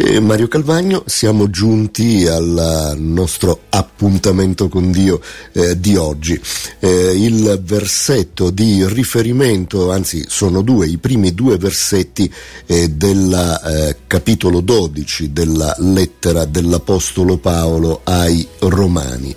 E Mario Calvagno, siamo giunti al nostro appuntamento con Dio eh, di oggi. Eh, il versetto di riferimento, anzi sono due, i primi due versetti eh, del eh, capitolo 12 della lettera dell'Apostolo Paolo ai Romani.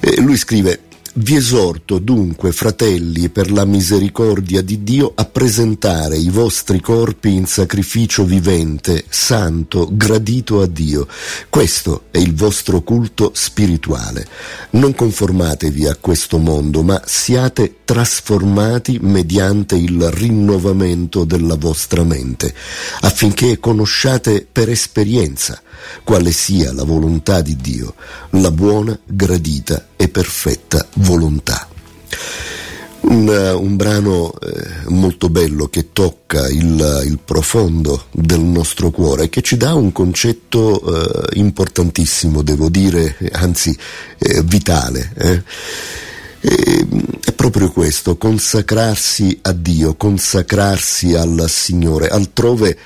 Eh, lui scrive vi esorto dunque, fratelli, per la misericordia di Dio, a presentare i vostri corpi in sacrificio vivente, santo, gradito a Dio. Questo è il vostro culto spirituale. Non conformatevi a questo mondo, ma siate trasformati mediante il rinnovamento della vostra mente, affinché conosciate per esperienza quale sia la volontà di Dio, la buona, gradita e perfetta volontà. Un, un brano eh, molto bello che tocca il, il, profondo del nostro cuore e che ci dà un concetto eh, importantissimo, devo dire, anzi eh, vitale. Eh. è proprio questo, consacrarsi a Dio, consacrarsi al Signore. Altrove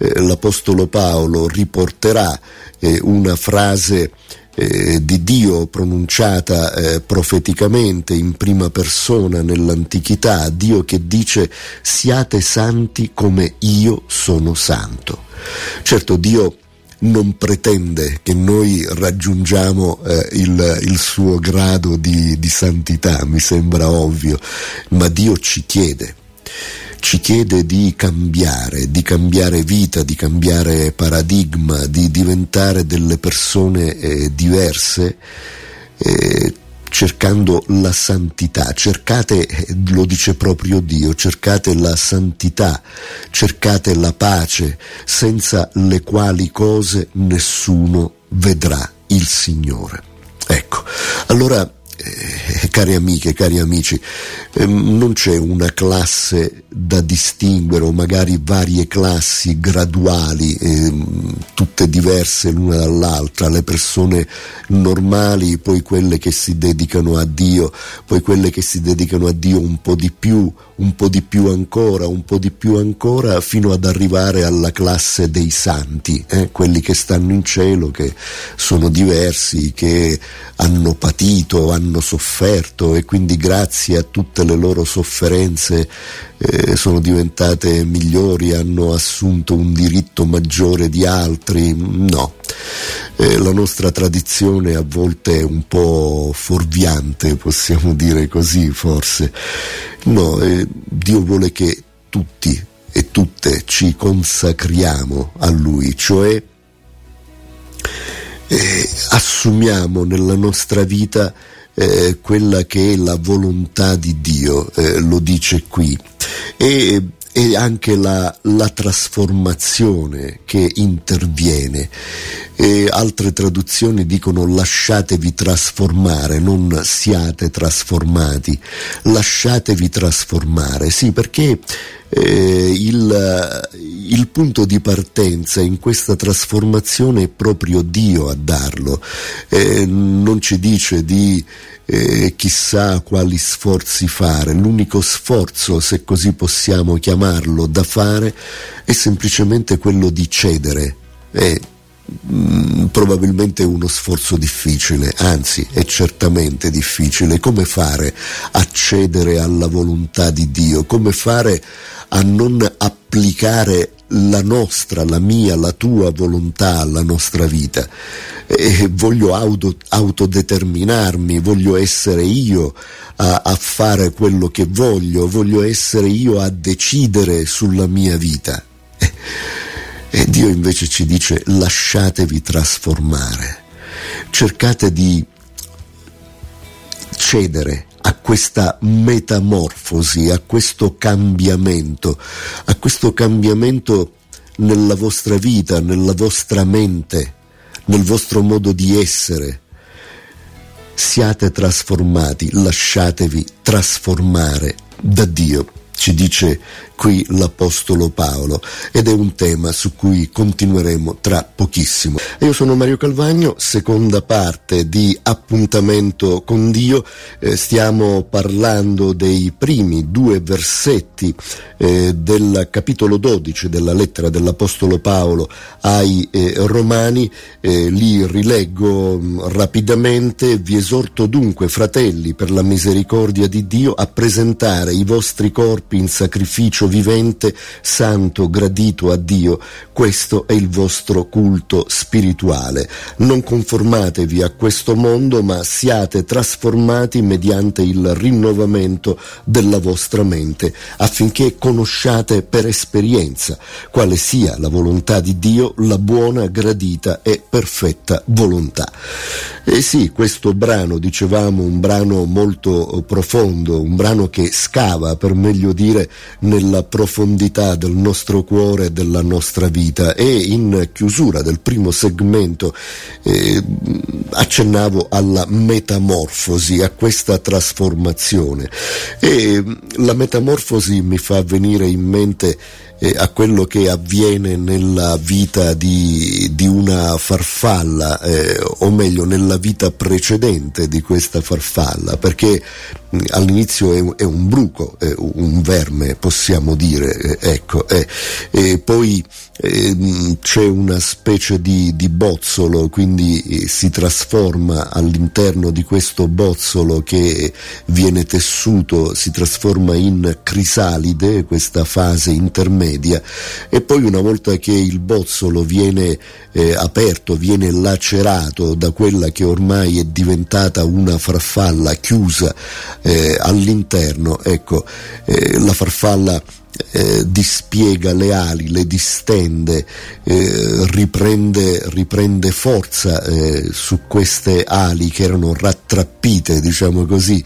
eh, l'Apostolo Paolo riporterà eh, una frase eh, di Dio pronunciata eh, profeticamente in prima persona nell'antichità, Dio che dice siate santi come io sono santo. Certo Dio non pretende che noi raggiungiamo eh, il, il, suo grado di, di santità, mi sembra ovvio, ma Dio ci chiede ci chiede di cambiare, di cambiare vita, di cambiare paradigma, di diventare delle persone eh, diverse. Eh, cercando la santità, cercate, eh, lo dice proprio Dio, cercate la santità, cercate la pace, senza le quali cose nessuno vedrà il Signore. Ecco, allora eh, cari amiche, cari amici, eh, non c'è una classe da distinguere o magari varie classi graduali, eh, tutte diverse l'una dall'altra, le persone normali, poi quelle che si dedicano a Dio, poi quelle che si dedicano a Dio un po' di più, un po' di più ancora, un po' di più ancora, fino ad arrivare alla classe dei santi, eh, quelli che stanno in cielo, che sono diversi, che hanno patito, hanno sofferto e quindi grazie a tutte le loro sofferenze eh, sono diventate migliori, hanno assunto un diritto maggiore di altri. No, eh, la nostra tradizione a volte è un po' fuorviante, possiamo dire così forse. No, eh, Dio vuole che tutti e tutte ci consacriamo a Lui, cioè eh, assumiamo nella nostra vita eh, quella che è la volontà di Dio, eh, lo dice qui. E, e anche la, la, trasformazione che interviene. E altre traduzioni dicono lasciatevi trasformare, non siate trasformati, lasciatevi trasformare, sì perché eh, il, il, punto di partenza in questa trasformazione è proprio Dio a darlo, eh, non ci dice di eh, chissà quali sforzi fare, l'unico sforzo, se così possiamo chiamarlo, da fare è semplicemente quello di cedere. È mm, probabilmente uno sforzo difficile, anzi è certamente difficile. Come fare a cedere alla volontà di Dio? Come fare a non applicare la nostra, la mia, la tua volontà alla nostra vita. E voglio auto, autodeterminarmi, voglio essere io a, a fare quello che voglio, voglio essere io a decidere sulla mia vita. E Dio invece ci dice lasciatevi trasformare, cercate di cedere a questa metamorfosi, a questo cambiamento, a questo cambiamento nella vostra vita, nella vostra mente, nel vostro modo di essere. Siate trasformati, lasciatevi trasformare da Dio, ci dice qui l'Apostolo Paolo ed è un tema su cui continueremo tra pochissimo. Io sono Mario Calvagno, seconda parte di Appuntamento con Dio, eh, stiamo parlando dei primi due versetti eh, del capitolo 12 della lettera dell'Apostolo Paolo ai eh, Romani, eh, li rileggo mh, mm, rapidamente, vi esorto dunque fratelli per la misericordia di Dio a presentare i vostri corpi in sacrificio vivente, santo, gradito a Dio, questo è il vostro culto spirituale. Non conformatevi a questo mondo, ma siate trasformati mediante il rinnovamento della vostra mente, affinché conosciate per esperienza quale sia la volontà di Dio, la buona, gradita e perfetta volontà. E sì, questo brano, dicevamo, un brano molto profondo, un brano che scava, per meglio dire, nella profondità del nostro cuore e della nostra vita. E in chiusura del primo segmento eh, accennavo alla metamorfosi, a questa trasformazione. E la metamorfosi mi fa venire in mente eh, a quello che avviene nella vita di, di una farfalla, eh, o meglio nella vita precedente di questa farfalla, perché all'inizio è, è, un bruco, è un verme, possiamo dire, eh, ecco, e poi Ehm, c'è una specie di, di bozzolo, quindi eh, si trasforma all'interno di questo bozzolo che viene tessuto, si trasforma in crisalide, questa fase intermedia, e poi una volta che il bozzolo viene eh, aperto, viene lacerato da quella che ormai è diventata una farfalla chiusa eh, all'interno, ecco, eh, la farfalla eh, dispiega le ali, le distende, eh, riprende, riprende, forza eh, su queste ali che erano rattrappite, diciamo così,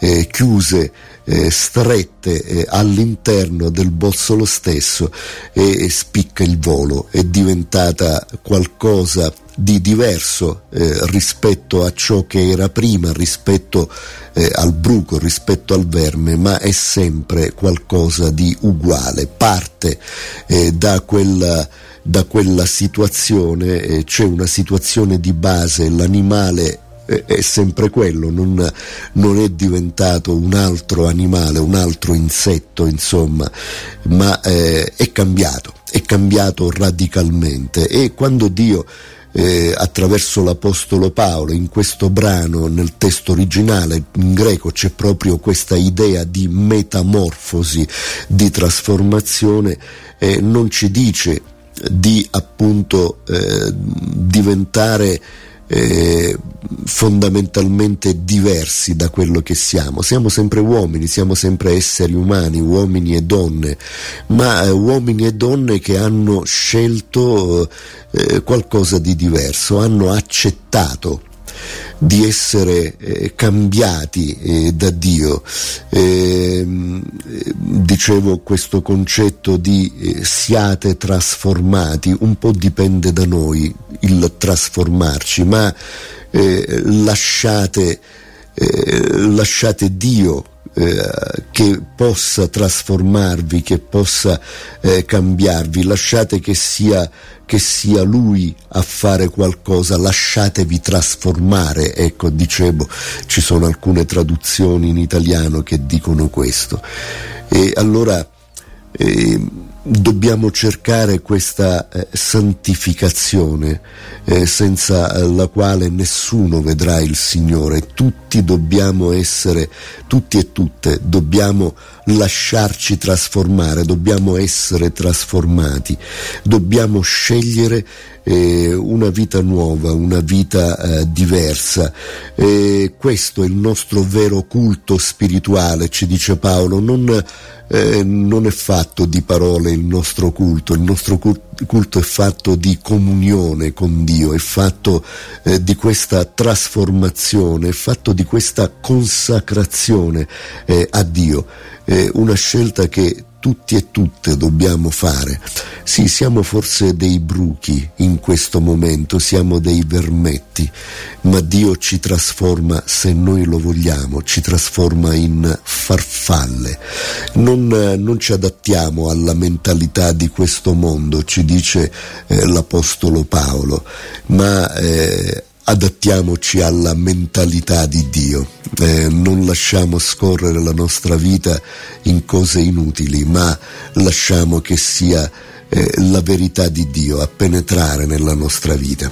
eh, chiuse, eh, strette eh, all'interno del bozzolo stesso e spicca il volo, è diventata qualcosa di diverso eh, rispetto a ciò che era prima, rispetto eh, al bruco, rispetto al verme, ma è sempre qualcosa di uguale, parte eh, da quella da quella situazione eh, c'è una situazione di base, l'animale è sempre quello, non, non, è diventato un altro animale, un altro insetto, insomma, ma eh, è cambiato, è cambiato radicalmente. E quando Dio eh, attraverso l'Apostolo Paolo in questo brano, nel testo originale in greco c'è proprio questa idea di metamorfosi, di trasformazione, eh, non ci dice di appunto eh, diventare eh, fondamentalmente diversi da quello che siamo. Siamo sempre uomini, siamo sempre esseri umani, uomini e donne, ma eh, uomini e donne che hanno scelto eh, qualcosa di diverso, hanno accettato di essere eh, cambiati eh, da Dio. Eh, dicevo questo concetto di eh, siate trasformati, un po' dipende da noi il trasformarci, ma eh, lasciate, eh, lasciate Dio eh, che possa trasformarvi, che possa eh, cambiarvi, lasciate che sia, che sia lui a fare qualcosa, lasciatevi trasformare, ecco dicevo, ci sono alcune traduzioni in italiano che dicono questo. E allora eh, dobbiamo cercare questa eh, santificazione eh, senza eh, la quale nessuno vedrà il Signore. Tutti dobbiamo essere, tutti e tutte dobbiamo lasciarci trasformare, dobbiamo essere trasformati, dobbiamo scegliere eh, una vita nuova, una vita eh, diversa. Eh, questo è il nostro vero culto spirituale, ci dice Paolo, non, eh, non è fatto di parole il nostro culto, il nostro culto è fatto di comunione con Dio, è fatto eh, di questa trasformazione, è fatto di questa consacrazione eh, a Dio, una scelta che tutti e tutte dobbiamo fare. Sì, siamo forse dei bruchi in questo momento, siamo dei vermetti, ma Dio ci trasforma, se noi lo vogliamo, ci trasforma in farfalle. Non, non ci adattiamo alla mentalità di questo mondo, ci dice eh, l'Apostolo Paolo, ma eh, adattiamoci alla mentalità di Dio, eh, non lasciamo scorrere la nostra vita in cose inutili, ma lasciamo che sia eh, la verità di Dio a penetrare nella nostra vita.